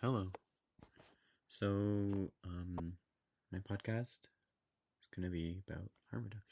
Hello. So, um, my podcast is gonna be about harm reduction.